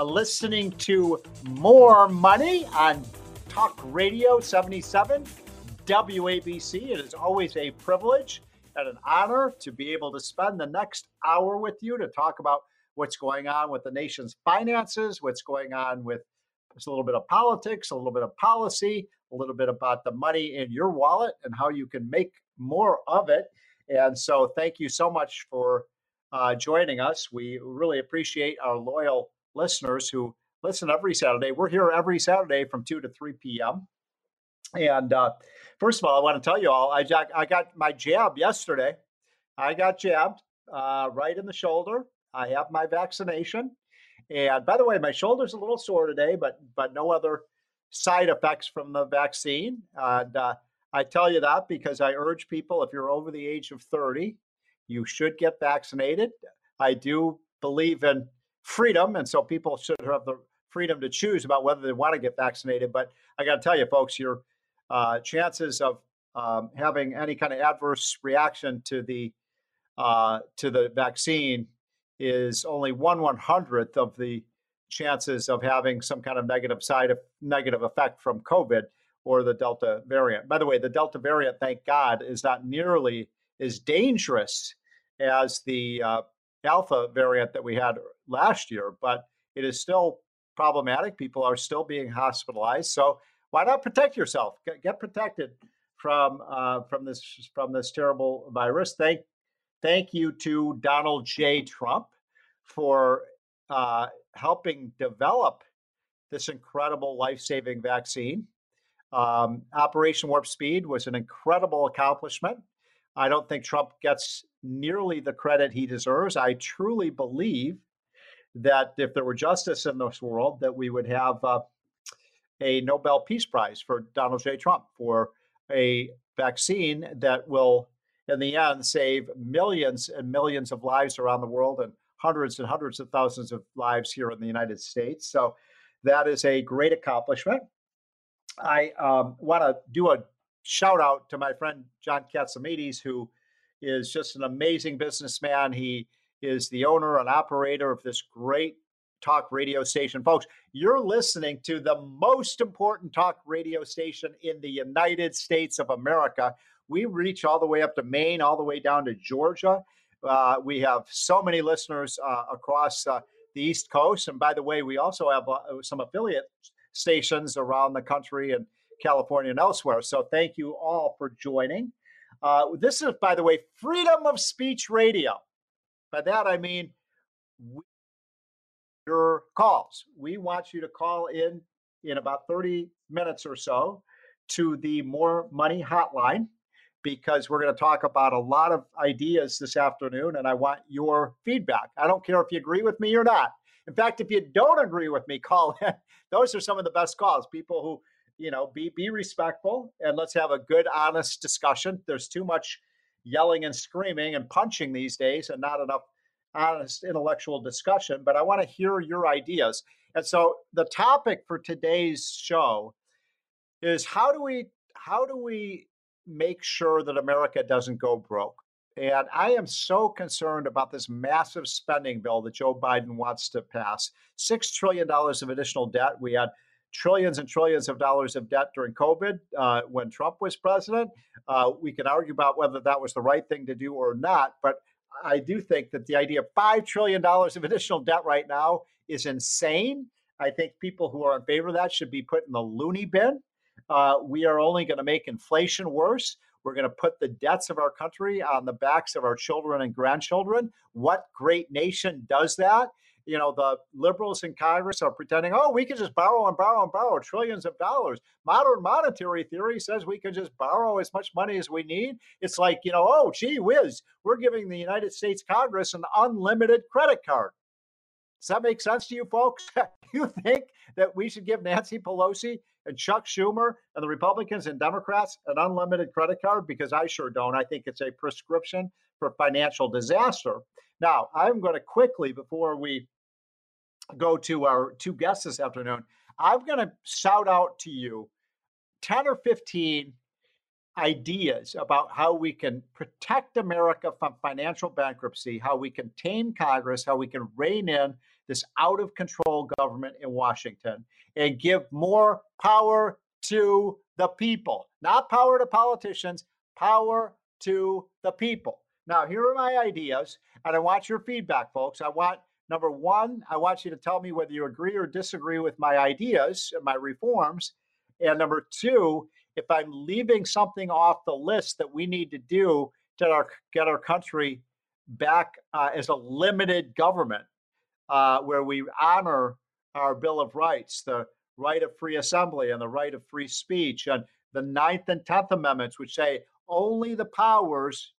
listening to More Money on Talk Radio 77 WABC. It is always a privilege and an honor to be able to spend the next hour with you to talk about what's going on with the nation's finances, what's going on with a little bit of politics, a little bit of policy, a little bit about the money in your wallet and how you can make more of it. And so, thank you so much for uh, joining us. We really appreciate our loyal listeners who listen every Saturday. We're here every Saturday from 2 to 3 p.m. And uh, first of all, I want to tell you all, I, I got my jab yesterday. I got jabbed uh, right in the shoulder. I have my vaccination. And by the way, my shoulder's a little sore today, but but no other side effects from the vaccine. And uh, I tell you that because I urge people, if you're over the age of 30, you should get vaccinated. I do believe in freedom, and so people should have the freedom to choose about whether they want to get vaccinated. But I got to tell you, folks, your uh, chances of um, having any kind of adverse reaction to the uh, to the vaccine is only one one hundredth of the chances of having some kind of negative side of negative effect from COVID or the Delta variant. By the way, the Delta variant, thank God, is not nearly as dangerous as the uh, Alpha variant that we had last year, but it is still problematic. People are still being hospitalized. So why not protect yourself? Get, get protected from uh, from this from this terrible virus. Thank thank you to Donald J. Trump for uh, helping develop this incredible life saving vaccine. Um, Operation Warp Speed was an incredible accomplishment. I don't think Trump gets nearly the credit he deserves. I truly believe that if there were justice in this world, that we would have uh, a Nobel Peace Prize for Donald J. Trump for a vaccine that will, in the end, save millions and millions of lives around the world and hundreds and hundreds of thousands of lives here in the United States. So that is a great accomplishment. I um, want to do a shout out to my friend John Catsimatidis, who is just an amazing businessman. He is the owner and operator of this great talk radio station. Folks, you're listening to the most important talk radio station in the United States of America. We reach all the way up to Maine, all the way down to Georgia. Uh, we have so many listeners uh, across uh, the East Coast. And by the way, we also have uh, some affiliate stations around the country and California and elsewhere. So thank you all for joining. Uh, this is, by the way, freedom of speech radio. By that, I mean your calls. We want you to call in in about 30 minutes or so to the More Money Hotline because we're going to talk about a lot of ideas this afternoon and I want your feedback. I don't care if you agree with me or not. In fact, if you don't agree with me, call in. Those are some of the best calls. People who you know, be be respectful and let's have a good, honest discussion. There's too much yelling and screaming and punching these days, and not enough honest intellectual discussion. But I want to hear your ideas. And so the topic for today's show is how do we how do we make sure that America doesn't go broke? And I am so concerned about this massive spending bill that Joe Biden wants to pass. $6 trillion of additional debt. We had trillions and trillions of dollars of debt during COVID uh, when Trump was president. Uh, we can argue about whether that was the right thing to do or not, but I do think that the idea of $5 trillion of additional debt right now is insane. I think people who are in favor of that should be put in the loony bin. Uh, we are only going to make inflation worse. We're going to put the debts of our country on the backs of our children and grandchildren. What great nation does that? You know, the liberals in Congress are pretending, oh, we can just borrow and borrow and borrow trillions of dollars. Modern monetary theory says we can just borrow as much money as we need. It's like, you know, oh, gee whiz, we're giving the United States Congress an unlimited credit card. Does that make sense to you folks? you think that we should give Nancy Pelosi and Chuck Schumer and the Republicans and Democrats an unlimited credit card? Because I sure don't. I think it's a prescription for financial disaster. Now, I'm going to quickly, before we go to our two guests this afternoon, I'm going to shout out to you 10 or 15 ideas about how we can protect America from financial bankruptcy, how we can tame Congress, how we can rein in this out of control government in Washington and give more power to the people, not power to politicians, power to the people. Now, here are my ideas, and I want your feedback, folks. I want number one, I want you to tell me whether you agree or disagree with my ideas and my reforms. And number two, if I'm leaving something off the list that we need to do to our, get our country back uh, as a limited government uh, where we honor our Bill of Rights, the right of free assembly and the right of free speech, and the Ninth and Tenth Amendments, which say only the powers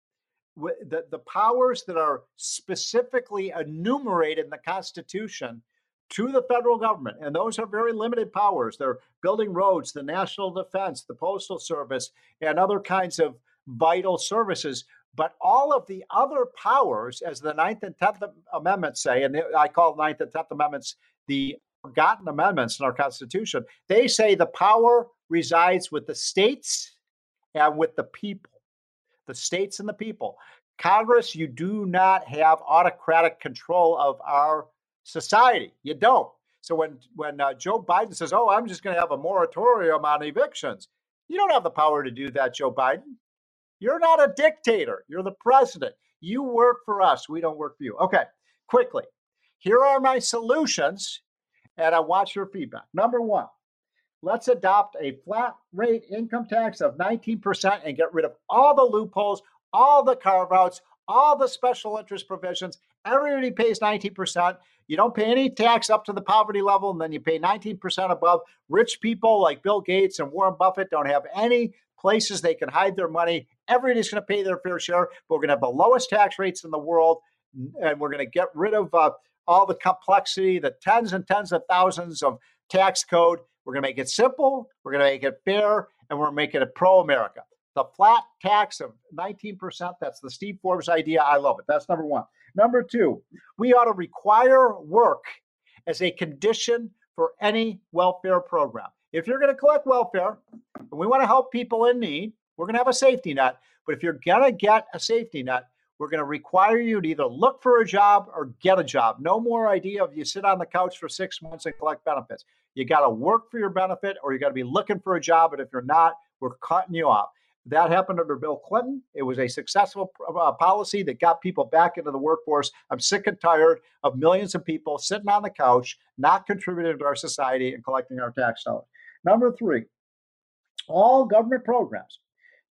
the, the powers that are specifically enumerated in the Constitution to the federal government, and those are very limited powers. They're building roads, the national defense, the postal service, and other kinds of vital services. But all of the other powers, as the Ninth and Tenth Amendments say, and I call Ninth and Tenth Amendments the forgotten amendments in our Constitution, they say the power resides with the states and with the people. The states and the people. Congress, you do not have autocratic control of our society. You don't. So when when uh, Joe Biden says, "Oh, I'm just going to have a moratorium on evictions," you don't have the power to do that, Joe Biden. You're not a dictator. You're the president. You work for us. We don't work for you. Okay, quickly. Here are my solutions, and I want your feedback. Number one, let's adopt a flat rate income tax of 19% and get rid of all the loopholes, all the carve outs, all the special interest provisions. Everybody pays 19%. You don't pay any tax up to the poverty level, and then you pay 19% above. Rich people like Bill Gates and Warren Buffett don't have any places they can hide their money. Everybody's going to pay their fair share, but we're going to have the lowest tax rates in the world, and we're going to get rid of uh, all the complexity, the tens and tens of thousands of tax code. We're going to make it simple, we're going to make it fair, and we're making it pro America. The flat tax of 19%, that's the Steve Forbes idea. I love it. That's number one. Number two, we ought to require work as a condition for any welfare program. If you're going to collect welfare and we want to help people in need, we're going to have a safety net. But if you're going to get a safety net, we're going to require you to either look for a job or get a job. No more idea of you sit on the couch for six months and collect benefits. You got to work for your benefit or you got to be looking for a job. And if you're not, we're cutting you off. That happened under Bill Clinton. It was a successful uh, policy that got people back into the workforce. I'm sick and tired of millions of people sitting on the couch, not contributing to our society and collecting our tax dollars. Number three, all government programs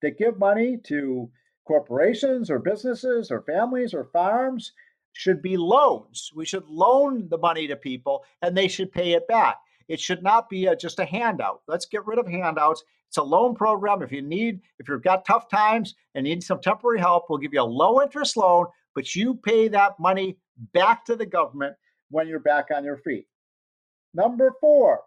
that give money to corporations or businesses or families or farms should be loans. We should loan the money to people and they should pay it back. It should not be a, just a handout. Let's get rid of handouts it's a loan program. If you need, if you've got tough times and need some temporary help, we'll give you a low interest loan, but you pay that money back to the government when you're back on your feet. Number four,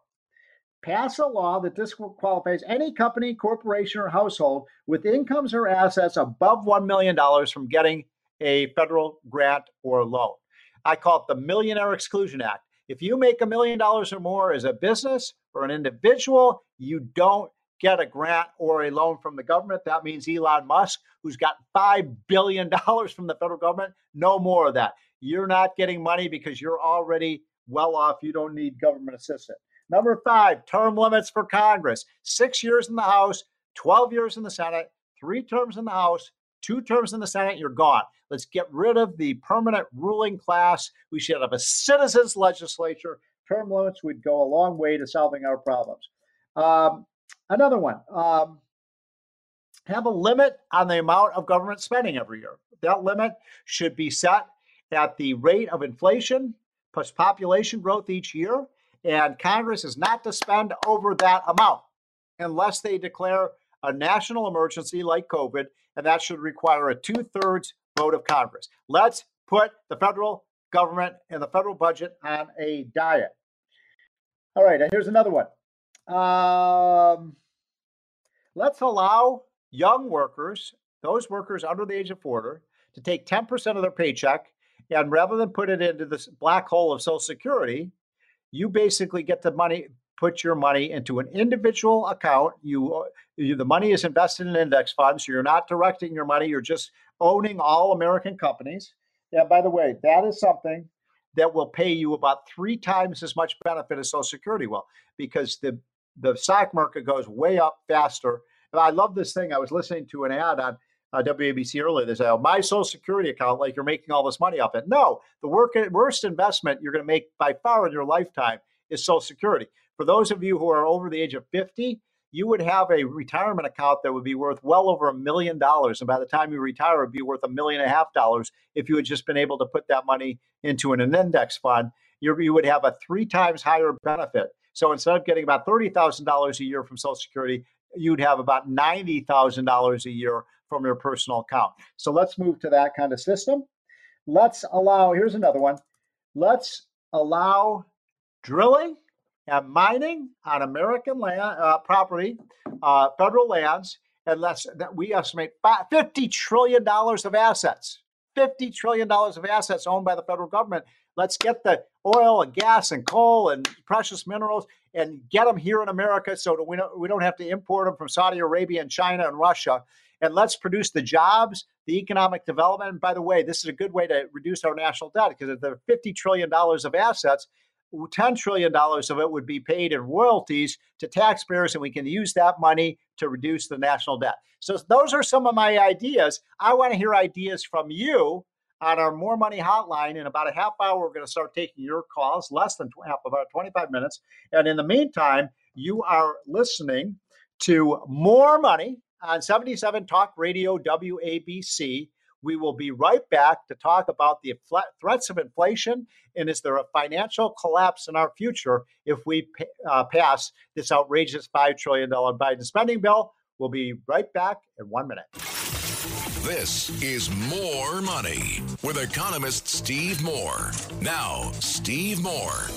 pass a law that disqualifies any company, corporation, or household with incomes or assets above $1 million from getting a federal grant or loan. I call it the Millionaire Exclusion Act. If you make a million dollars or more as a business or an individual, you don't get a grant or a loan from the government. That means Elon Musk, who's got $5 billion from the federal government, no more of that. You're not getting money because you're already well off. You don't need government assistance. Number five, term limits for Congress six years in the House, 12 years in the Senate, three terms in the House, Two terms in the Senate, you're gone. Let's get rid of the permanent ruling class. We should have a citizens' legislature. Term limits would go a long way to solving our problems. Um, another one um, have a limit on the amount of government spending every year. That limit should be set at the rate of inflation plus population growth each year. And Congress is not to spend over that amount unless they declare a national emergency like COVID, and that should require a two thirds vote of Congress. Let's put the federal government and the federal budget on a diet. All right, and here's another one. Um, let's allow young workers, those workers under the age of 40, to take 10% of their paycheck and rather than put it into this black hole of Social Security, you basically get the money, put your money into an individual account. You, you the money is invested in index funds. So you're not directing your money. You're just owning all American companies. And by the way, that is something that will pay you about three times as much benefit as Social Security will, because the the stock market goes way up faster. And I love this thing. I was listening to an ad on uh, WABC earlier. They say, oh, my Social Security account, like you're making all this money off it. No, the work, worst investment you're going to make by far in your lifetime is Social Security. For those of you who are over the age of 50, you would have a retirement account that would be worth well over a million dollars. And by the time you retire, it would be worth a million and a half dollars if you had just been able to put that money into an index fund. You, you would have a three times higher benefit. So instead of getting about $30,000 a year from Social Security, you'd have about $90,000 a year from your personal account. So let's move to that kind of system. Let's allow, here's another one. Let's allow drilling and mining on American land uh, property, uh, federal lands, and let's that we estimate fifty trillion dollars of assets. Fifty trillion dollars of assets owned by the federal government. Let's get the oil and gas and coal and precious minerals and get them here in America, so that we don't we don't have to import them from Saudi Arabia and China and Russia and let's produce the jobs, the economic development. And by the way, this is a good way to reduce our national debt because if there are $50 trillion of assets, $10 trillion of it would be paid in royalties to taxpayers, and we can use that money to reduce the national debt. So, those are some of my ideas. I want to hear ideas from you on our More Money hotline. In about a half hour, we're going to start taking your calls, less than half, about 25 minutes. And in the meantime, you are listening to More Money on 77 Talk Radio WABC. We will be right back to talk about the threats of inflation and is there a financial collapse in our future if we uh, pass this outrageous $5 trillion Biden spending bill. We'll be right back in one minute. This is More Money with economist Steve Moore. Now, Steve Moore.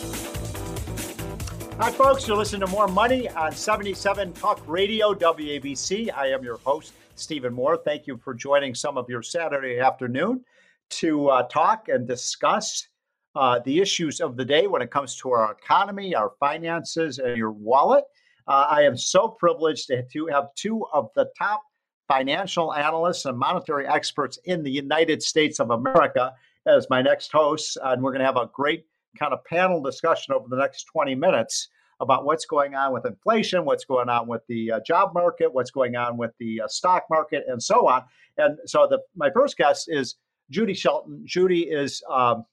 Hi, folks. You're listening to More Money on 77 Talk Radio WABC. I am your host, Stephen Moore. Thank you for joining some of your Saturday afternoon to uh, talk and discuss uh, the issues of the day when it comes to our economy, our finances, and your wallet. Uh, I am so privileged to, to have two of the top financial analysts and monetary experts in the United States of America as my next hosts. And we're going to have a great kind of panel discussion over the next 20 minutes about what's going on with inflation, what's going on with the uh, job market, what's going on with the uh, stock market, and so on. And so, the my first guest is Judy Shelton. Judy is um,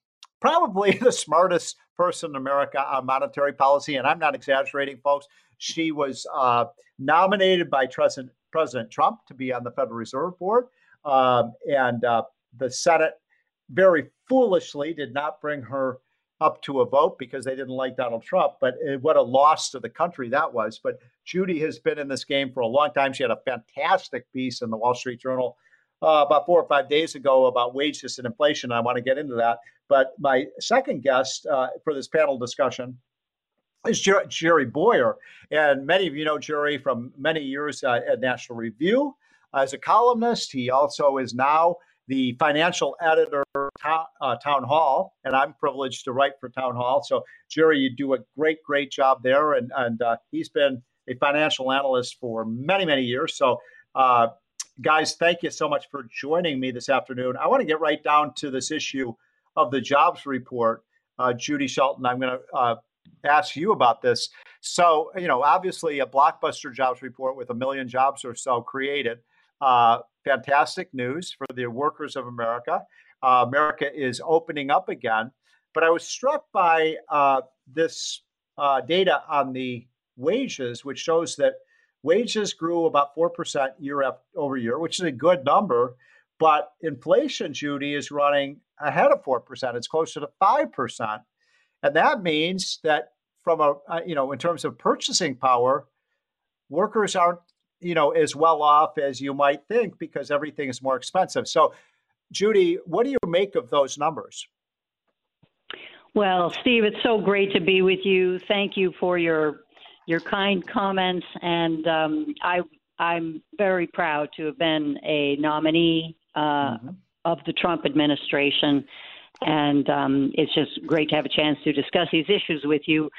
probably the smartest person in America on monetary policy, and I'm not exaggerating, folks. She was uh, nominated by President President Trump to be on the Federal Reserve Board, um, and uh, the Senate very foolishly did not bring her up to a vote because they didn't like Donald Trump. But it, what a loss to the country that was. But Judy has been in this game for a long time. She had a fantastic piece in the Wall Street Journal uh, about four or five days ago about wages and inflation. I want to get into that. But my second guest uh, for this panel discussion is Jer- Jerry Bowyer. And many of you know Jerry from many years uh, at National Review as a columnist. He also is now the financial editor town, uh, Townhall and i'm privileged to write for Townhall. So jerry you do a great great job there and, and uh, he's been a financial analyst for many many years. So uh, guys thank you so much for joining me this afternoon. I want to get right down to this issue of the jobs report. Uh, judy shelton i'm going to uh, ask you about this. So you know obviously a blockbuster jobs report with a million jobs or so created. Uh, fantastic news for the workers of America. Uh, America is opening up again. But I was struck by uh, this uh, data on the wages, which shows that wages grew about 4% year over year, which is a good number. But inflation, Judy, is running ahead of 4%. It's closer to 5%. And that means that from a, uh, you know, in terms of purchasing power, workers aren't, you know, as well off as you might think because everything is more expensive. So, Judy, what do you make of those numbers? Well, Steve, it's so great to be with you. Thank you for your your kind comments, and um, I I'm very proud to have been a nominee uh, mm-hmm. of the Trump administration, and um, it's just great to have a chance to discuss these issues with you.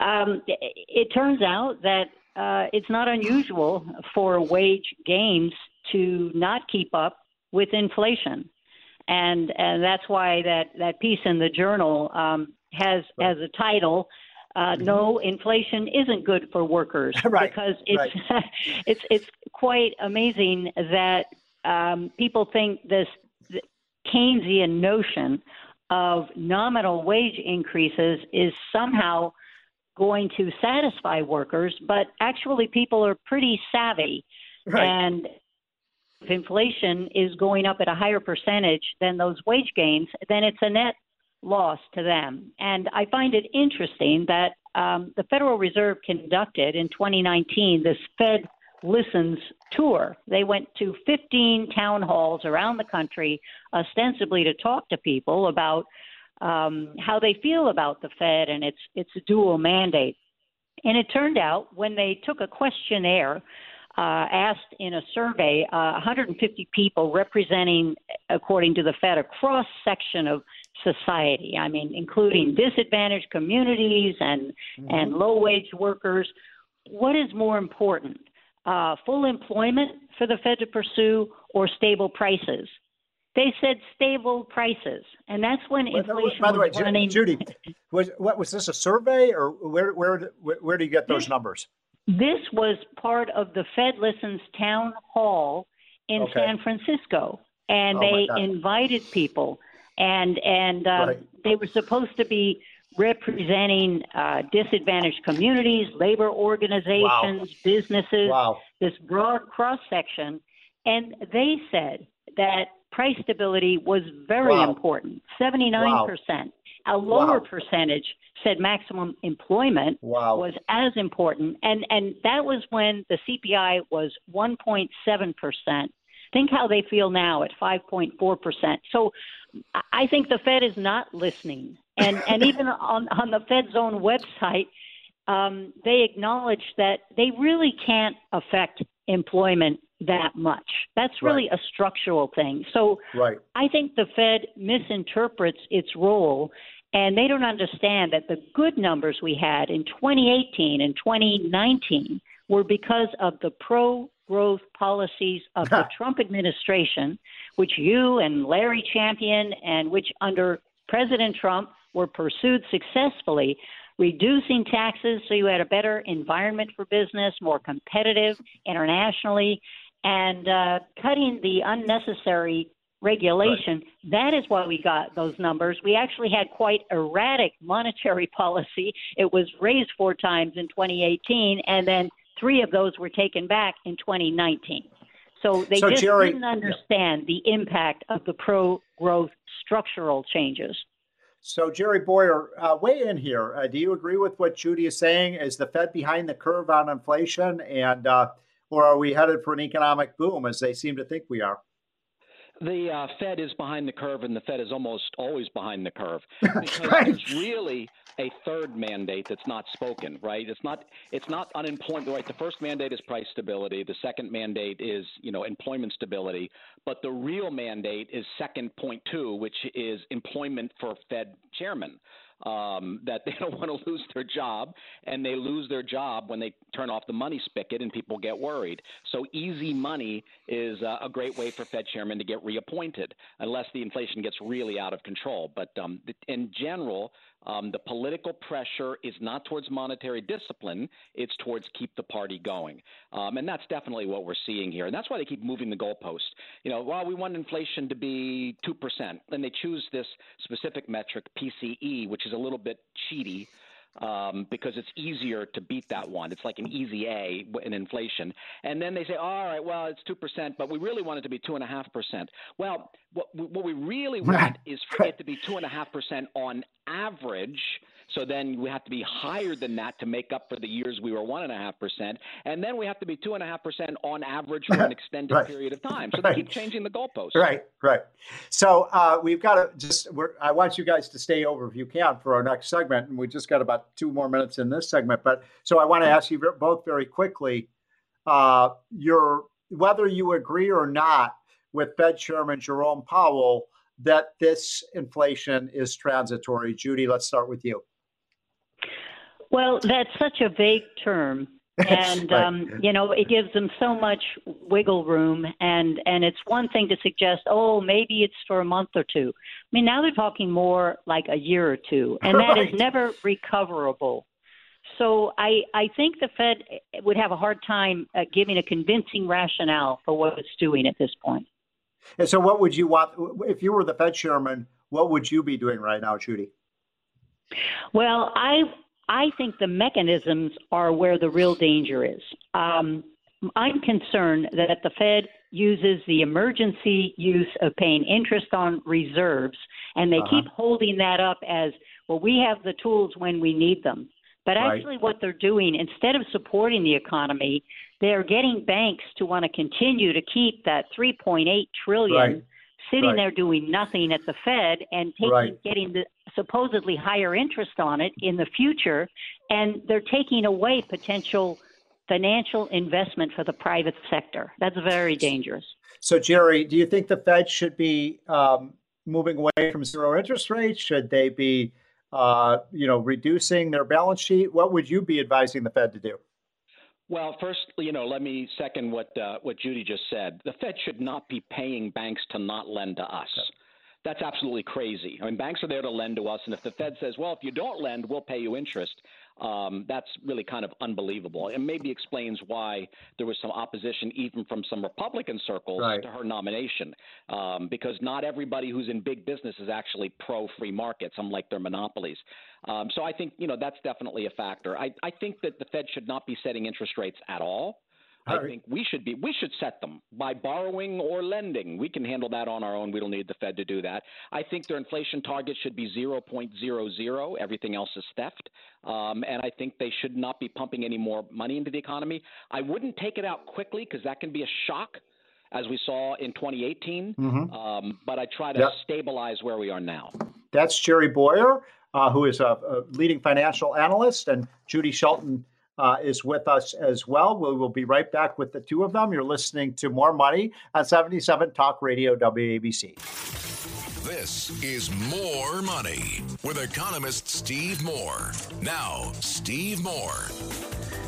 Um, it, it, turns out that uh, it's not unusual for wage gains to not keep up with inflation and and that's why that that piece in the journal um, has right. as a title. Uh, mm-hmm. No, inflation isn't good for workers right. because it's right. it's it's quite amazing that um, people think this Keynesian notion of nominal wage increases is somehow going to satisfy workers, but actually people are pretty savvy. Right. And if inflation is going up at a higher percentage than those wage gains, then it's a net loss to them. And I find it interesting that um, the Federal Reserve conducted in 2019 this Fed Listens tour. They went to 15 town halls around the country, ostensibly to talk to people about um, how they feel about the Fed and its its dual mandate. And it turned out when they took a questionnaire uh, asked in a survey uh, 150 people representing, according to the Fed, a cross section of society. I mean, including disadvantaged communities and mm-hmm. and low wage workers. What is more important, uh, full employment for the Fed to pursue or stable prices? They said stable prices, and that's when inflation. By the way, running... Judy, was what was this a survey or where where where do you get those numbers? This was part of the Fed Listens town hall in okay. San Francisco, and oh they invited people, and and uh, right. they were supposed to be representing uh, disadvantaged communities, labor organizations, wow. businesses, wow. this broad cross section, and they said that price stability was very wow. important, seventy nine percent. A lower wow. percentage said maximum employment wow. was as important, and and that was when the CPI was 1.7 percent. Think how they feel now at 5.4 percent. So I think the Fed is not listening, and and even on on the Fed's own website, um, they acknowledge that they really can't affect employment that much. That's really right. a structural thing. So right. I think the Fed misinterprets its role and they don't understand that the good numbers we had in 2018 and 2019 were because of the pro growth policies of the Trump administration, which you and Larry Champion and which under President Trump were pursued successfully reducing taxes so you had a better environment for business, more competitive internationally, and uh, cutting the unnecessary regulation. Right. That is why we got those numbers. We actually had quite erratic monetary policy. It was raised four times in 2018, and then three of those were taken back in 2019. So they so just Jerry, didn't understand yeah. the impact of the pro growth structural changes. So, Jerry Bowyer, uh, weigh in here. Uh, do you agree with what Judy is saying? Is the Fed behind the curve on inflation, and uh, or are we headed for an economic boom, as they seem to think we are? The uh, Fed is behind the curve, and the Fed is almost always behind the curve because right. it's really a third mandate that's not spoken. Right? It's not. It's not unemployment. Right. The first mandate is price stability. The second mandate is you know employment stability. But the real mandate is second point two, which is employment for Fed chairman um, that they don't want to lose their job, and they lose their job when they turn off the money spigot and people get worried. So easy money is uh, a great way for Fed chairman to get reappointed, unless the inflation gets really out of control. But um, in general, Um, the political pressure is not towards monetary discipline; it's towards keep the party going, um, and that's definitely what we're seeing here. And that's why they keep moving the goalpost. You know, well, we want inflation to be two percent, and they choose this specific metric, PCE, which is a little bit cheaty um, because it's easier to beat that one. It's like an easy A in inflation. And then they say, all right, well, it's 2%, but we really want it to be 2.5%. Well, what, what we really want is for it to be 2.5% on average so then we have to be higher than that to make up for the years we were one and a half percent, and then we have to be two and a half percent on average for an extended right. period of time. So right. they keep changing the goalposts. Right, right. So uh, we've got to just. I want you guys to stay over if you can for our next segment, and we just got about two more minutes in this segment. But so I want to ask you both very quickly, uh, your whether you agree or not with Fed Chairman Jerome Powell that this inflation is transitory. Judy, let's start with you. Well, that's such a vague term. and right. um, you know it gives them so much wiggle room and and it's one thing to suggest oh maybe it's for a month or two i mean now they're talking more like a year or two and that right. is never recoverable so i i think the fed would have a hard time uh, giving a convincing rationale for what it's doing at this point. point and so what would you want if you were the fed chairman what would you be doing right now judy well, I I think the mechanisms are where the real danger is. Um, I'm concerned that the Fed uses the emergency use of paying interest on reserves, and they uh-huh. keep holding that up as well. We have the tools when we need them. But actually, right. what they're doing, instead of supporting the economy, they're getting banks to want to continue to keep that 3.8 trillion right. sitting right. there doing nothing at the Fed and taking, getting the supposedly higher interest on it in the future, and they're taking away potential financial investment for the private sector. That's very dangerous. So, Jerry, do you think the Fed should be um, moving away from zero interest rates? Should they be, uh, you know, reducing their balance sheet? What would you be advising the Fed to do? Well, first, you know, let me second what uh, what Judy just said. The Fed should not be paying banks to not lend to us. That's absolutely crazy. I mean, banks are there to lend to us, and if the Fed says, "Well, if you don't lend, we'll pay you interest," um, that's really kind of unbelievable, and maybe explains why there was some opposition, even from some Republican circles, right. to her nomination, um, because not everybody who's in big business is actually pro free markets, unlike their monopolies. Um, so I think you know that's definitely a factor. I, I think that the Fed should not be setting interest rates at all. I right. think we should be we should set them by borrowing or lending. We can handle that on our own. We don't need the Fed to do that. I think their inflation target should be 0.00. Everything else is theft, um, and I think they should not be pumping any more money into the economy. I wouldn't take it out quickly because that can be a shock, as we saw in 2018. Mm-hmm. Um, but I try to yep. stabilize where we are now. That's Jerry Bowyer, uh, who is a, a leading financial analyst, and Judy Shelton uh, is with us as well. We will be right back with the two of them. You're listening to More Money on 77 Talk Radio WABC. This is More Money with economist Steve Moore. Now, Steve Moore.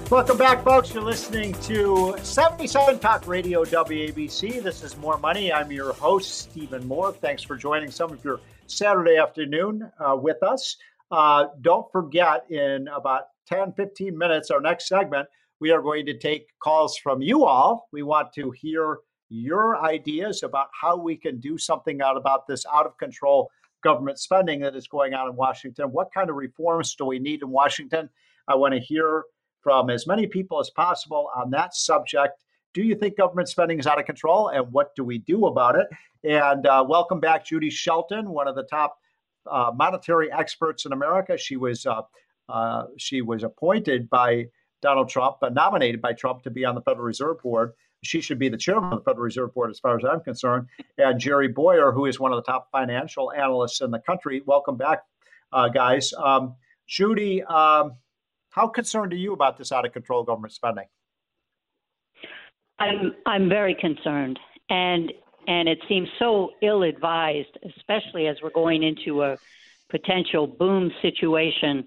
Welcome back, folks. You're listening to 77 Talk Radio WABC. This is More Money. I'm your host, Stephen Moore. Thanks for joining some of your Saturday afternoon uh, with us. Uh, don't forget, in about 10, 15 minutes, our next segment, we are going to take calls from you all. We want to hear your ideas about how we can do something out about this out of control government spending that is going on in Washington. What kind of reforms do we need in Washington? I want to hear from as many people as possible on that subject. Do you think government spending is out of control, and what do we do about it? And uh, welcome back, Judy Shelton, one of the top uh, monetary experts in America. She was uh, uh, she was appointed by Donald Trump, uh, nominated by Trump to be on the Federal Reserve Board. She should be the chairman of the Federal Reserve Board, as far as I'm concerned. And Jerry Bowyer, who is one of the top financial analysts in the country. Welcome back, uh, guys. Um, Judy, um, how concerned are you about this out of control government spending? I'm I'm very concerned, and and it seems so ill advised, especially as we're going into a potential boom situation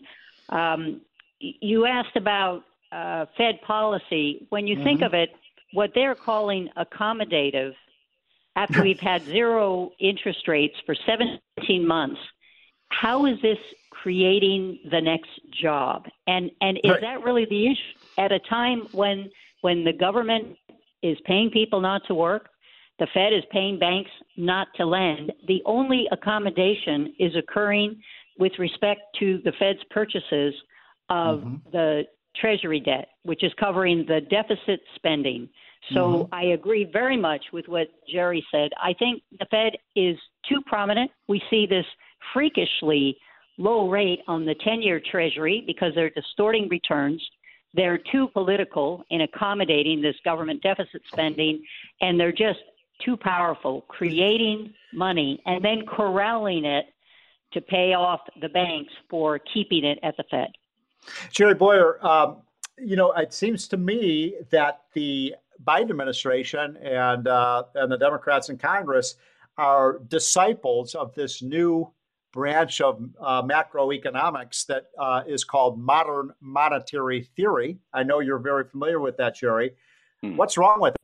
um, you asked about uh, Fed policy. When you mm-hmm. think of it, what they're calling accommodative, after we've had zero interest rates for 17 months, how is this creating the next job. And and is right. that really the issue at a time when when the government is paying people not to work, the Fed is paying banks not to lend. The only accommodation is occurring with respect to the Fed's purchases of mm-hmm. the Treasury debt, which is covering the deficit spending. So mm-hmm. I agree very much with what Jerry said. I think the Fed is too prominent. We see this freakishly low rate on the 10 year Treasury because they're distorting returns. They're too political in accommodating this government deficit spending, and they're just too powerful, creating money and then corralling it to pay off the banks for keeping it at the Fed. Jerry Bowyer, um, you know, it seems to me that the Biden administration and uh, and the Democrats in Congress are disciples of this new branch of uh, macroeconomics that uh, is called modern monetary theory. I know you're very familiar with that, Jerry. Hmm. What's wrong with it?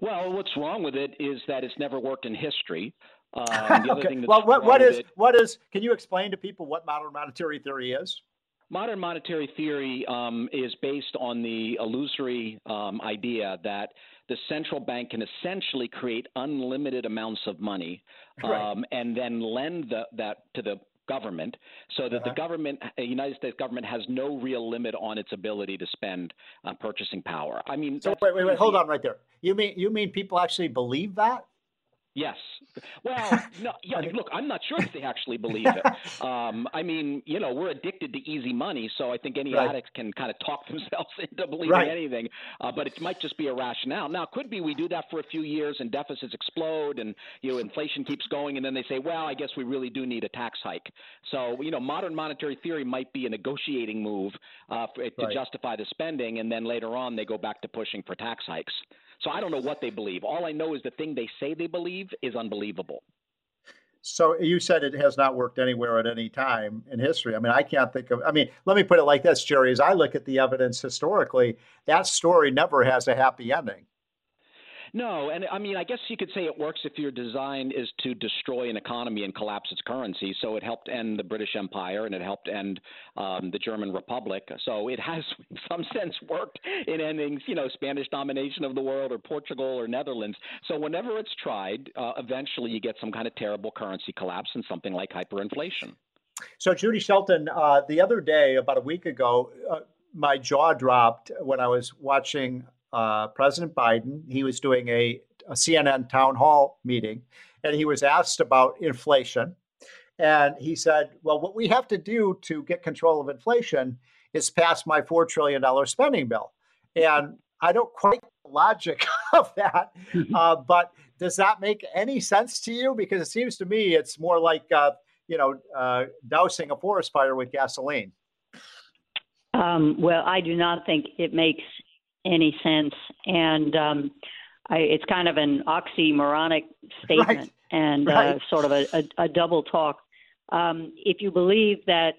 Well, what's wrong with it is that it's never worked in history. Um, okay. well, what, what is it, what is? Can you explain to people what modern monetary theory is? Modern monetary theory um, is based on the illusory um, idea that the central bank can essentially create unlimited amounts of money right. um, and then lend the, that to the government so that uh-huh. the government the united states government has no real limit on its ability to spend uh, purchasing power i mean so wait wait wait hold on right there you mean you mean people actually believe that Yes. Well, no, yeah, look, I'm not sure if they actually believe it. Um, I mean, you know, we're addicted to easy money, so I think any right. addicts can kind of talk themselves into believing right. anything. Uh, but it might just be a rationale. Now, it could be we do that for a few years and deficits explode and, you know, inflation keeps going, and then they say, well, I guess we really do need a tax hike. So, you know, modern monetary theory might be a negotiating move uh, for, to right. justify the spending, and then later on they go back to pushing for tax hikes. So I don't know what they believe. All I know is the thing they say they believe is unbelievable. So you said it has not worked anywhere at any time in history. I mean, I can't think of. I mean, let me put it like this, Jerry. As I look at the evidence historically, that story never has a happy ending. No, and I mean, I guess you could say it works if your design is to destroy an economy and collapse its currency. So it helped end the British Empire and it helped end um, the German Republic. So it has, in some sense, worked in ending, you know, Spanish domination of the world or Portugal or Netherlands. So whenever it's tried, uh, eventually you get some kind of terrible currency collapse and something like hyperinflation. So Judy Shelton, uh, the other day, about a week ago, uh, my jaw dropped when I was watching uh, President Biden. He was doing a, a CNN town hall meeting, and he was asked about inflation. And he said, Well, what we have to do to get control of inflation is pass my $4 trillion spending bill. And I don't quite the logic of that, uh, but does that make any sense to you? Because it seems to me it's more like, uh, you know, uh, dousing a forest fire with gasoline. Um, well, I do not think it makes any sense. And um, I, it's kind of an oxymoronic statement right. and uh, right. Uh, sort of a, a, a double talk. Um, if you believe that,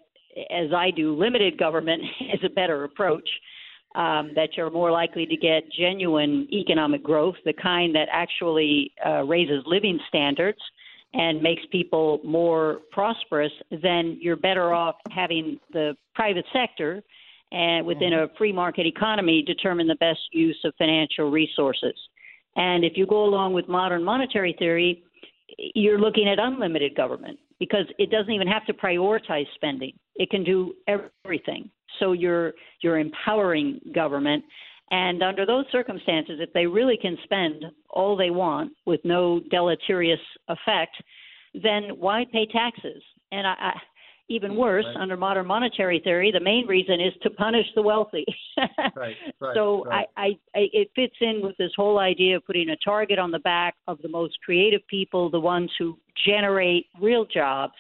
as I do, limited government is a better approach, um, that you're more likely to get genuine economic growth, the kind that actually uh, raises living standards and makes people more prosperous, then you're better off having the private sector and within mm-hmm. a free market economy determine the best use of financial resources. And if you go along with modern monetary theory, you're looking at unlimited government because it doesn't even have to prioritize spending. It can do everything. So you're you're empowering government and under those circumstances if they really can spend all they want with no deleterious effect, then why pay taxes? And I, even worse, right. under modern monetary theory, the main reason is to punish the wealthy. right, right, so. I, I, I, it fits in with this whole idea of putting a target on the back of the most creative people, the ones who generate real jobs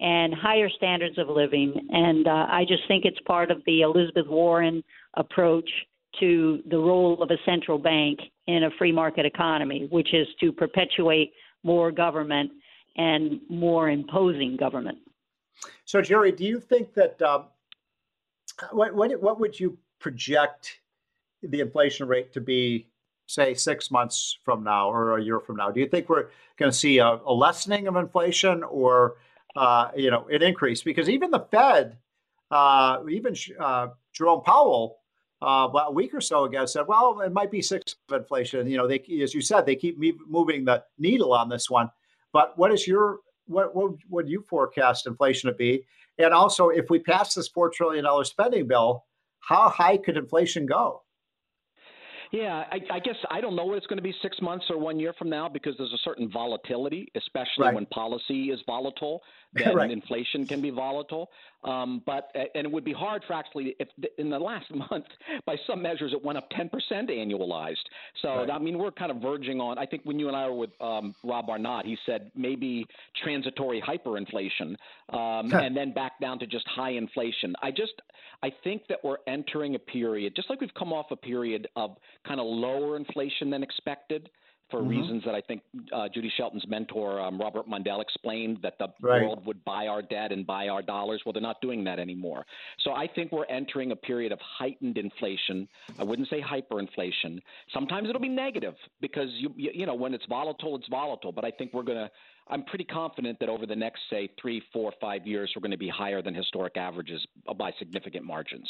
and higher standards of living. And uh, I just think it's part of the Elizabeth Warren approach to the role of a central bank in a free market economy, which is to perpetuate more government and more imposing government. So, Jerry, do you think that um, what, what what would you project the inflation rate to be, say, six months from now or a year from now? Do you think we're going to see a, a lessening of inflation, or uh, you know, an increase because even the Fed, uh, even uh, Jerome Powell, uh, a week or so ago said, well, it might be six of inflation. You know, they, as you said, they keep moving the needle on this one. But what is your what what would you forecast inflation to be? And also, if we pass this four trillion dollar spending bill, how high could inflation go? Yeah, I, I, guess I don't know what it's going to be six months or one year from now because there's a certain volatility, especially right. when policy is volatile. Then right. inflation can be volatile. Um, but and it would be hard for actually if in the last month, by some measures, it went up 10% annualized. So right. I mean, we're kind of verging on. I think when you and I were with um, Rob Arnott, he said maybe transitory hyperinflation, um, and then back down to just high inflation. I just I think that we're entering a period, just like we've come off a period of kind of lower inflation than expected for mm-hmm. reasons that I think uh, Judy Shelton's mentor, um, Robert Mundell, explained that the right. world would buy our debt and buy our dollars. Well, they're not doing that anymore. So I think we're entering a period of heightened inflation. I wouldn't say hyperinflation. Sometimes it'll be negative because you you, you know when it's volatile, it's volatile. But I think we're going to. I'm pretty confident that over the next, say, three, four, five years, we're going to be higher than historic averages by significant margins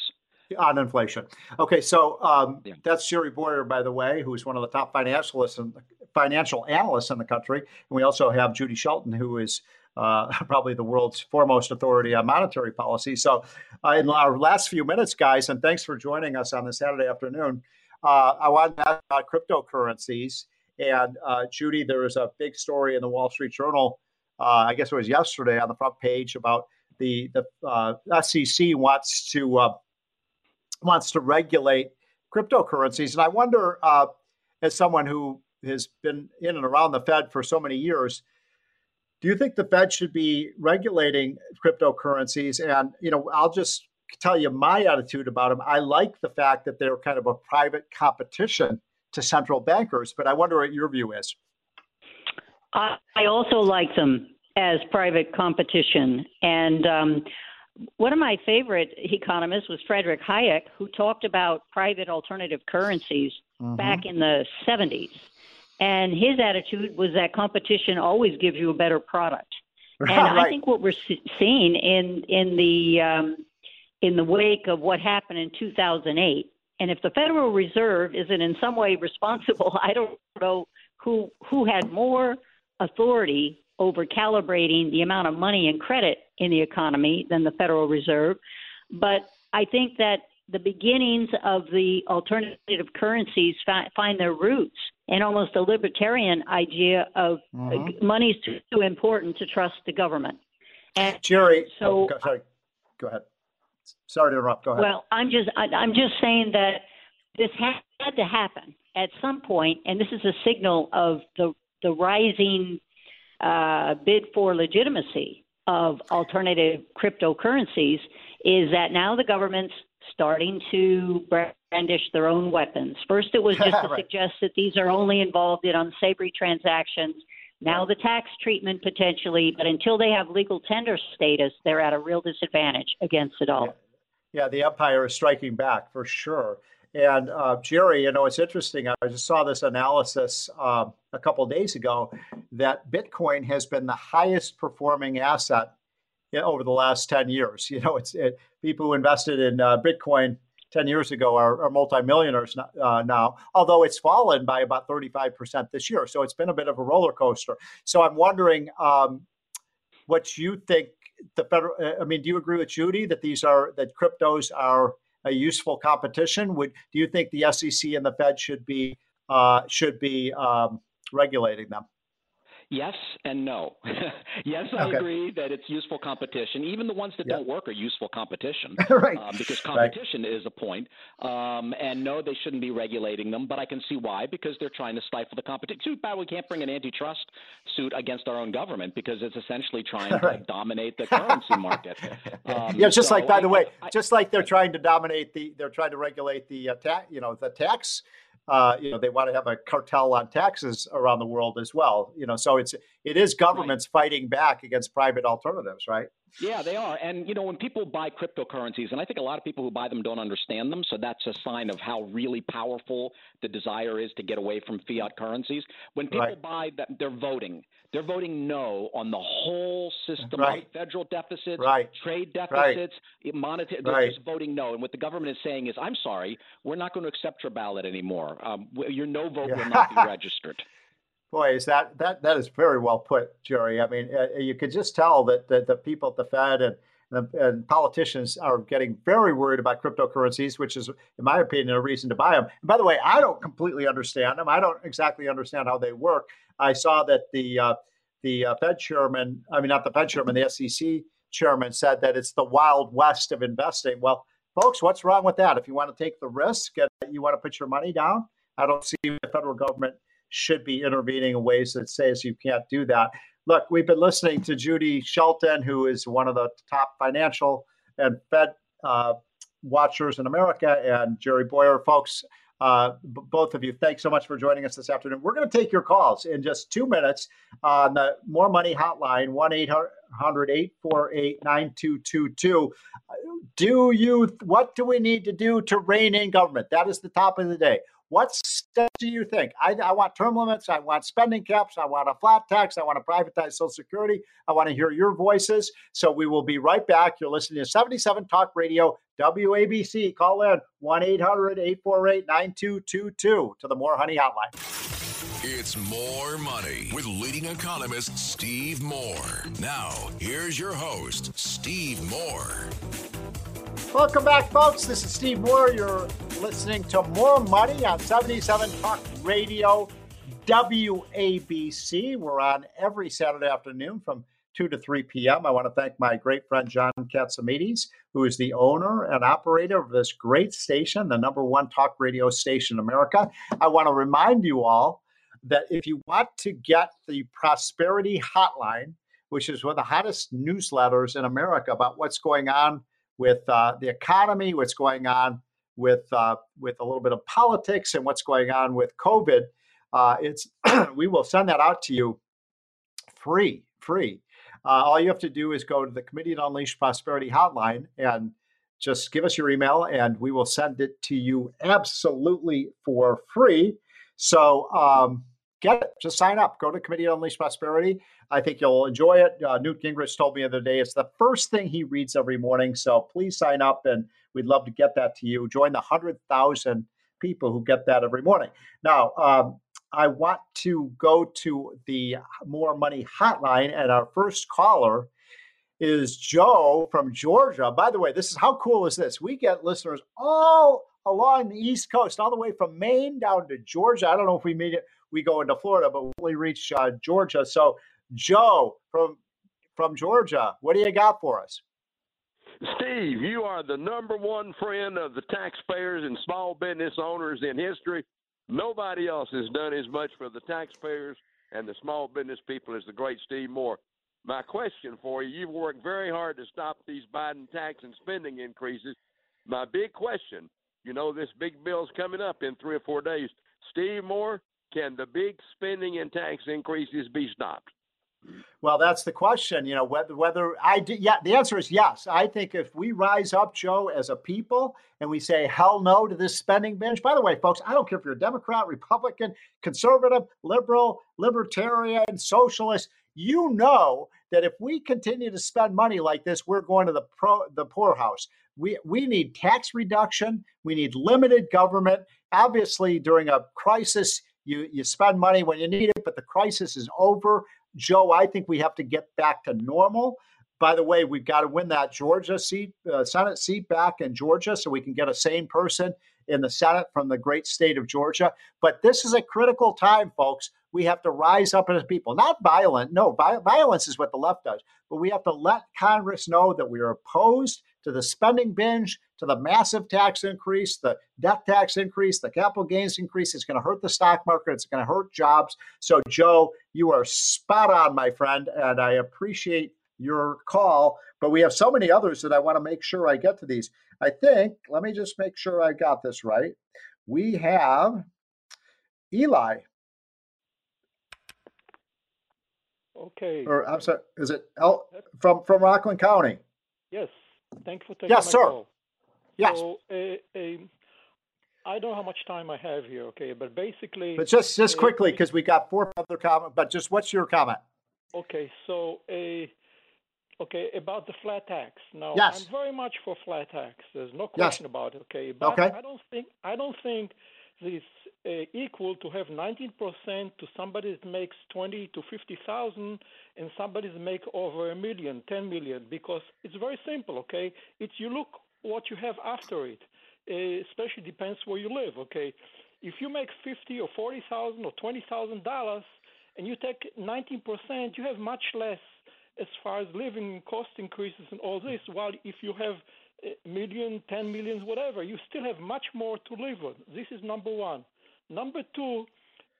on inflation. Okay, so um, yeah. that's Jerry Bowyer, by the way, who's one of the top financialists and financial analysts in the country. And we also have Judy Shelton, who is uh, probably the world's foremost authority on monetary policy. So, uh, in our last few minutes, guys, and thanks for joining us on this Saturday afternoon. Uh, I want to ask about cryptocurrencies. And uh, Judy, there was a big story in the Wall Street Journal. Uh, I guess it was yesterday on the front page about the the uh, SEC wants to wants to regulate cryptocurrencies. And I wonder, uh, as someone who has been in and around the Fed for so many years, do you think the Fed should be regulating cryptocurrencies? And you know, I'll just tell you my attitude about them. I like the fact that they're kind of a private competition to central bankers, but I wonder what your view is. I also like them as private competition, and um, one of my favorite economists was Frederick Hayek, who talked about private alternative currencies mm-hmm. back in the 70s. And his attitude was that competition always gives you a better product. And. I think what we're seeing in in the um, in the wake of what happened in 2008, and if the Federal Reserve isn't in some way responsible, I don't know who who had more authority over calibrating the amount of money and credit in the economy than the Federal Reserve. But I think that the beginnings of the alternative currencies fi- find their roots in almost a libertarian idea of mm-hmm. money's too, too important to trust the government. And Jerry, so oh, go, sorry, go ahead. Sorry to interrupt. Go ahead. Well, I'm just I, I'm just saying that this had to happen at some point, and this is a signal of the the rising uh, bid for legitimacy of alternative cryptocurrencies is that now the government's starting to brandish their own weapons. First, it was just to right. suggest that these are only involved in unsavory transactions. Now, the tax treatment potentially, but until they have legal tender status, they're at a real disadvantage against it all. Yeah, yeah the empire is striking back for sure. And uh, Jerry, you know, it's interesting. I just saw this analysis uh, a couple days ago that Bitcoin has been the highest performing asset over the last 10 years. You know, it's it, people who invested in uh, Bitcoin 10 years ago are, are multimillionaires uh, now, although it's fallen by about 35% this year. So it's been a bit of a roller coaster. So I'm wondering um, what you think the federal, I mean, do you agree with Judy that these are, that cryptos are a useful competition? Would do you think the SEC and the Fed should be uh, should be um, regulating them? Yes and no. yes, I okay. agree that it's useful competition. Even the ones that don't work are useful competition, right? Um, because competition right. is a point. Um, and no, they shouldn't be regulating them, but I can see why because they're trying to stifle the competition. Too bad we can't bring an antitrust suit against our own government because it's essentially trying right. to dominate the currency market. Um, yeah, just so like by I, the way, I, just like they're trying to dominate the, they're trying to regulate the uh, ta- you know, the tax uh, you know, they want to have a cartel on taxes around the world as well. You know, so it's it is governments right. fighting back against private alternatives, right? Yeah, they are. And, you know, when people buy cryptocurrencies, and I think a lot of people who buy them don't understand them, so that's a sign of how really powerful the desire is to get away from fiat currencies. When people right. buy that, they're voting. They're voting no on the whole system right. of federal deficits, right. trade deficits, right. monetary. They're just voting no. And what the government is saying is, I'm sorry, we're not going to accept your ballot anymore. Um, your no vote yeah. will not be registered. Boy, is that that that is very well put, Jerry. I mean, uh, you could just tell that, that the people at the Fed and, and politicians are getting very worried about cryptocurrencies, which is, in my opinion, a reason to buy them. And by the way, I don't completely understand them. I don't exactly understand how they work. I saw that the uh, the uh, Fed chairman, I mean, not the Fed chairman, the SEC chairman said that it's the wild west of investing. Well, folks, what's wrong with that? If you want to take the risk and you want to put your money down, I don't see the federal government should be intervening in ways that says you can't do that. Look, we've been listening to Judy Shelton, who is one of the top financial and Fed uh, watchers in America, and Jerry Bowyer. Folks, uh, b- both of you, thanks so much for joining us this afternoon. We're going to take your calls in just two minutes on the More Money Hotline, 1 800 848 9222. Do you, what do we need to do to rein in government? That is the top of the day. What steps do you think? I, I, want term limits. I want spending caps. I want a flat tax. I want to privatize Social Security. I want to hear your voices. So we will be right back. You're listening to 77 Talk Radio, WABC. Call in 1 800 848 9222 to the More Honey Hotline. It's More Money with leading economist Steve Moore. Now, here's your host, Steve Moore. Welcome back, folks. This is Steve Moore. You're listening to More Money on 77 Talk Radio WABC. We're on every Saturday afternoon from 2 to 3 p.m. I want to thank my great friend John Catsimatidis, who is the owner and operator of this great station, the number one talk radio station in America. I want to remind you all that if you want to get the Prosperity Hotline, which is one of the hottest newsletters in America about what's going on with uh, the economy, what's going on with uh, with a little bit of politics, and what's going on with COVID. Uh, it's we will send that out to you free, free. Uh, all you have to do is go to the Committee to Unleash Prosperity hotline and just give us your email, and we will send it to you absolutely for free. So um, get it. Just sign up. Go to Committee to Unleash Prosperity. I think you'll enjoy it. Uh, Newt Gingrich told me the other day it's the first thing he reads every morning. So please sign up, and we'd love to get that to you. Join the 100,000 people who get that every morning. Now, um, I want to go to the More Money hotline, and our first caller is Joe from Georgia. By the way, this is how cool is this? We get listeners all along the East Coast, all the way from Maine down to Georgia. I don't know if we made it, we go into Florida, but we reach uh, Georgia. So Joe from from Georgia, what do you got for us? Steve, you are the number one friend of the taxpayers and small business owners in history. Nobody else has done as much for the taxpayers and the small business people as the great Steve Moore. My question for you you've worked very hard to stop these Biden tax and spending increases. My big question you know, this big bill's coming up in three or four days. Steve Moore, can the big spending and tax increases be stopped? Well, that's the question. You know, whether whether I do, yeah, the answer is yes. I think if we rise up, Joe, as a people, and we say hell no to this spending binge. By the way, folks, I don't care if you're a Democrat, Republican, conservative, liberal, libertarian, socialist. You know that if we continue to spend money like this, we're going to the pro the poorhouse. We we need tax reduction. We need limited government. Obviously, during a crisis, you you spend money when you need it, but the crisis is over. Joe, I think we have to get back to normal. By the way, we've got to win that Georgia seat, uh, Senate seat back in Georgia so we can get a sane person in the Senate from the great state of Georgia. But this is a critical time, folks. We have to rise up as people, not violent. No, violence is what the left does. But we have to let Congress know that we are opposed to the spending binge, to the massive tax increase, the death tax increase, the capital gains increase. It's going to hurt the stock market. It's going to hurt jobs. So, Joe, you are spot on, my friend, and I appreciate your call. But we have so many others that I want to make sure I get to these. I think, let me just make sure I got this right. We have Eli. Okay. Or I'm sorry, is it El, from from Rockland County? Yes. Thank you for taking Yes, my sir. call. Yes. So, uh, uh, I don't know how much time I have here, okay, but basically. But just just uh, quickly, because we got four other comments, But just what's your comment? Okay, so a okay about the flat tax. Now, Yes. I'm very much for flat tax. There's no Yes. question about it. Okay, but Okay. I don't think I don't think it's uh, equal to have 19% to somebody that makes 20 to 50,000 and somebody that make over a million, 10 million, because it's very simple. Okay, it's you look what you have after it. Uh, especially depends where you live. Okay, if you make 50 or 40,000 or 20,000 dollars and you take 19%, you have much less as far as living cost increases and all this. While if you have a million, 10 millions, whatever, you still have much more to live on. This is number one. Number two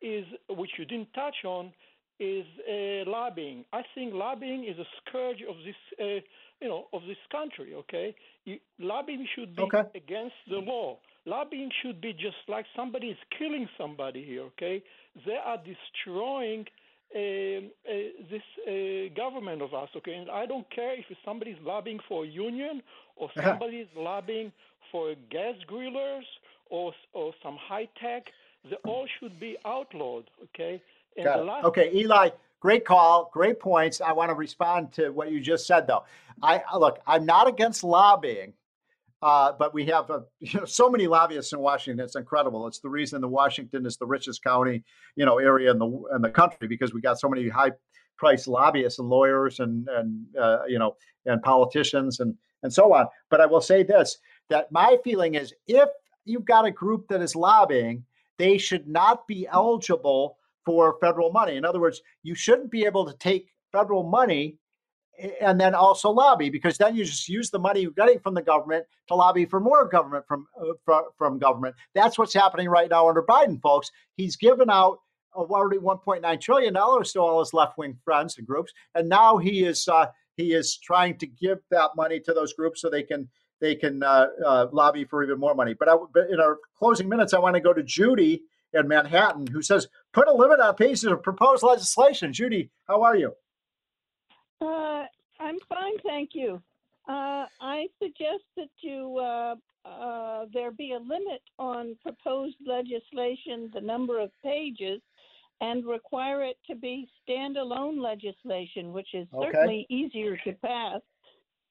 is, which you didn't touch on, is uh, lobbying. I think lobbying is a scourge of this, uh, you know, of this country. Okay, you, lobbying should be Okay. against the law. Lobbying should be just like somebody is killing somebody here. Okay, they are destroying um, uh, this uh, government of us. Okay, and I don't care if somebody's lobbying for a union or Uh-huh. somebody's lobbying for gas grillers or or some high tech. They all should be outlawed. Okay. And Got it. last Okay, Eli, great call, great points. I want to respond to what you just said, though. I look, I'm not against lobbying, uh, but we have uh you know, so many lobbyists in Washington. It's incredible. It's the reason that Washington is the richest county, you know, area in the in the country because we got so many high priced lobbyists and lawyers and and uh, you know and politicians and and so on. But I will say this: that my feeling is if you've got a group that is lobbying, they should not be eligible for federal money. In other words, you shouldn't be able to take federal money and then also lobby because then you just use the money you're getting from the government to lobby for more government from uh, from, from government. That's what's happening right now under Biden, folks. He's given out already 1.9 trillion dollars to all his left-wing friends and groups, and now he is uh, he is trying to give that money to those groups so they can they can uh, uh, lobby for even more money. But, I, but in our closing minutes, I want to go to Judy in Manhattan, who says, "Put a limit on pages of proposed legislation." Judy, how are you? Uh, I'm fine, thank you. Uh, I suggest that you uh, uh, there be a limit on proposed legislation, the number of pages, and require it to be standalone legislation, which is Okay. certainly easier to pass.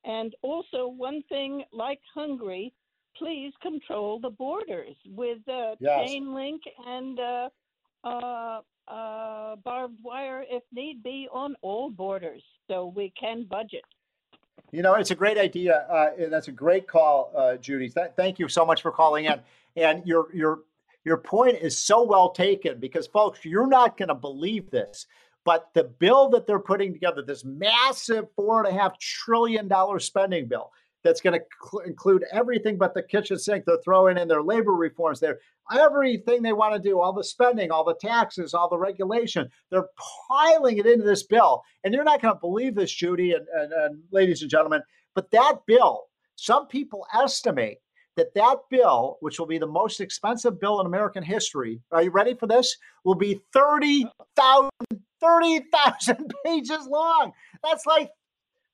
And also, one thing like Hungary, please control the borders with uh, Yes. chain link and uh, uh, uh, barbed wire, if need be, on all borders, so we can budget. You know, it's a great idea. Uh, and that's a great call, uh, Judy. Th- thank you so much for calling in. And your your your point is so well taken because, folks, you're not going to believe this, but the bill that they're putting together, this massive four and a half trillion dollar spending bill, that's going to cl- include everything but the kitchen sink. They're throwing in their labor reforms, there, everything they want to do, all the spending, all the taxes, all the regulation. They're piling it into this bill. And you're not going to believe this, Judy and, and, and ladies and gentlemen, but that bill, some people estimate that that bill, which will be the most expensive bill in American history, are you ready for this? Will be 30,000 30,000 pages long. That's like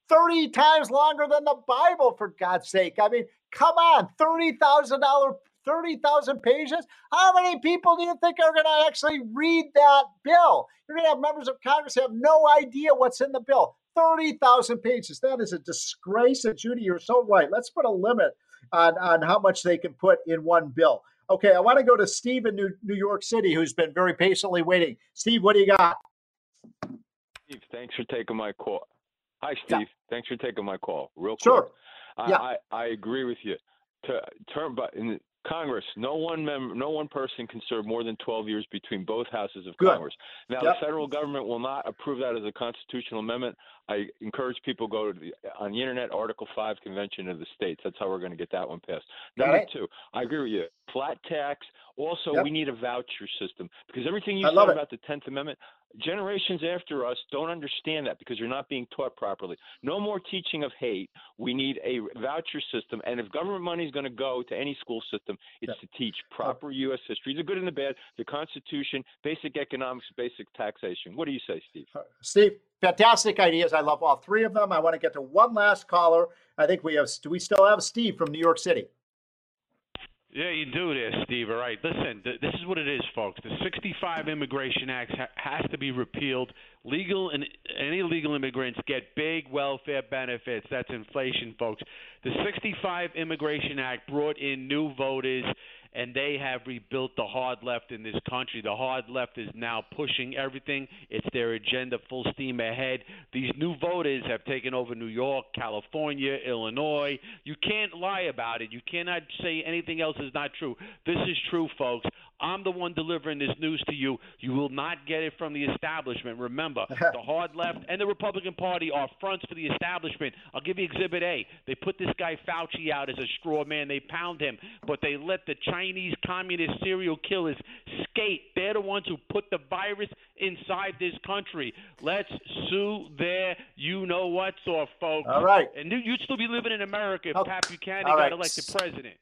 30 times longer than the Bible, for God's sake. I mean, come on, $30,000, 30,000 pages? How many people do you think are going to actually read that bill? You're going to have members of Congress have no idea what's in the bill. 30,000 pages. That is a disgrace. And Judy, you're so right. Let's put a limit on, on how much they can put in one bill. Okay, I want to go to Steve in New, New York City, who's been very patiently waiting. Steve, what do you got? Steve, thanks for taking my call. Hi, Yeah. Steve. Thanks for taking my call. Real Sure. quick. I, Yeah. I, I agree with you. To term, but in Congress, no one member, no one person can serve more than 12 years between both houses of Good. Congress. Now, Yep. the federal government will not approve that as a constitutional amendment. I encourage people to go to the, on the internet, Article 5 Convention of the States. That's how we're going to get that one passed. Number it. two, I agree with you. flat tax. Also, Yep. we need a voucher system because everything you I said about the Tenth Amendment, generations after us don't understand that because they're not being taught properly. No more teaching of hate. We need a voucher system, and if government money is going to go to any school system, it's to teach proper U.S. history, the good and the bad, the Constitution, basic economics, basic taxation. What do you say, Steve? Uh, Steve, fantastic ideas. I love all three of them. I want to get to one last caller. I think we have. Do we still have Steve from New York City? Yeah, you do there, Steve. All right. Listen, th- this is what it is, folks. The 65 Immigration Act ha- has to be repealed. Legal and any illegal immigrants get big welfare benefits. That's inflation, folks. The 65 Immigration Act brought in new voters and they have rebuilt the hard left in this country. The hard left is now pushing everything. It's their agenda full steam ahead. These new voters have taken over New York, California, Illinois. You can't lie about it. You cannot say anything else is not true. This is true, folks. I'm the one delivering this news to you. You will not get it from the establishment. Remember, the hard left and the Republican Party are fronts for the establishment. I'll give you Exhibit A. They put this guy Fauci out as a straw man. They pound him, but they let the Chinese communist serial killers skate. They're the ones who put the virus inside this country. Let's sue their you know what's off, folks. All right. And you- you'd still be living in America if Oh, Pat Buchanan got elected president.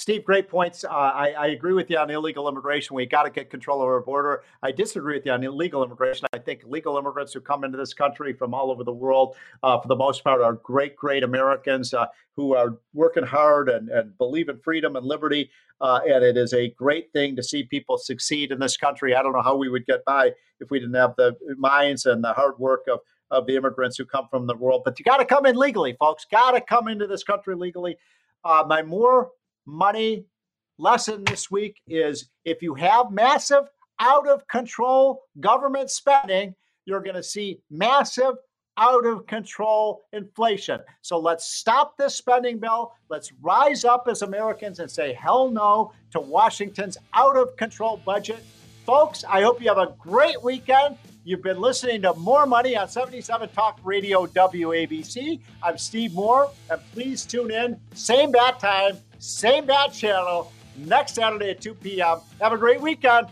Steve, great points. Uh, I, I agree with you on illegal immigration. We got to get control of our border. I disagree with you on illegal immigration. I think legal immigrants who come into this country from all over the world, uh, for the most part, are great, great Americans uh, who are working hard and, and believe in freedom and liberty. Uh, and it is a great thing to see people succeed in this country. I don't know how we would get by if we didn't have the minds and the hard work of of the immigrants who come from the world. But you got to come in legally, folks. Got to come into this country legally. Uh, my more money lesson this week is if you have massive, out of control government spending, you're going to see massive, out of control inflation. So let's stop this spending bill. Let's rise up as Americans and say hell no to Washington's out of control budget. Folks, I hope you have a great weekend. You've been listening to More Money on 77 Talk Radio WABC. I'm Steve Moore, and please tune in. Same bat time, same bat channel, next Saturday at 2 p.m. Have a great weekend.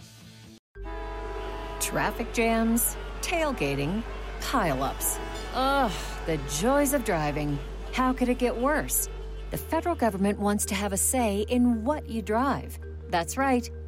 Traffic jams, tailgating, pileups. Ugh, the joys of driving. How could it get worse? The federal government wants to have a say in what you drive. That's right.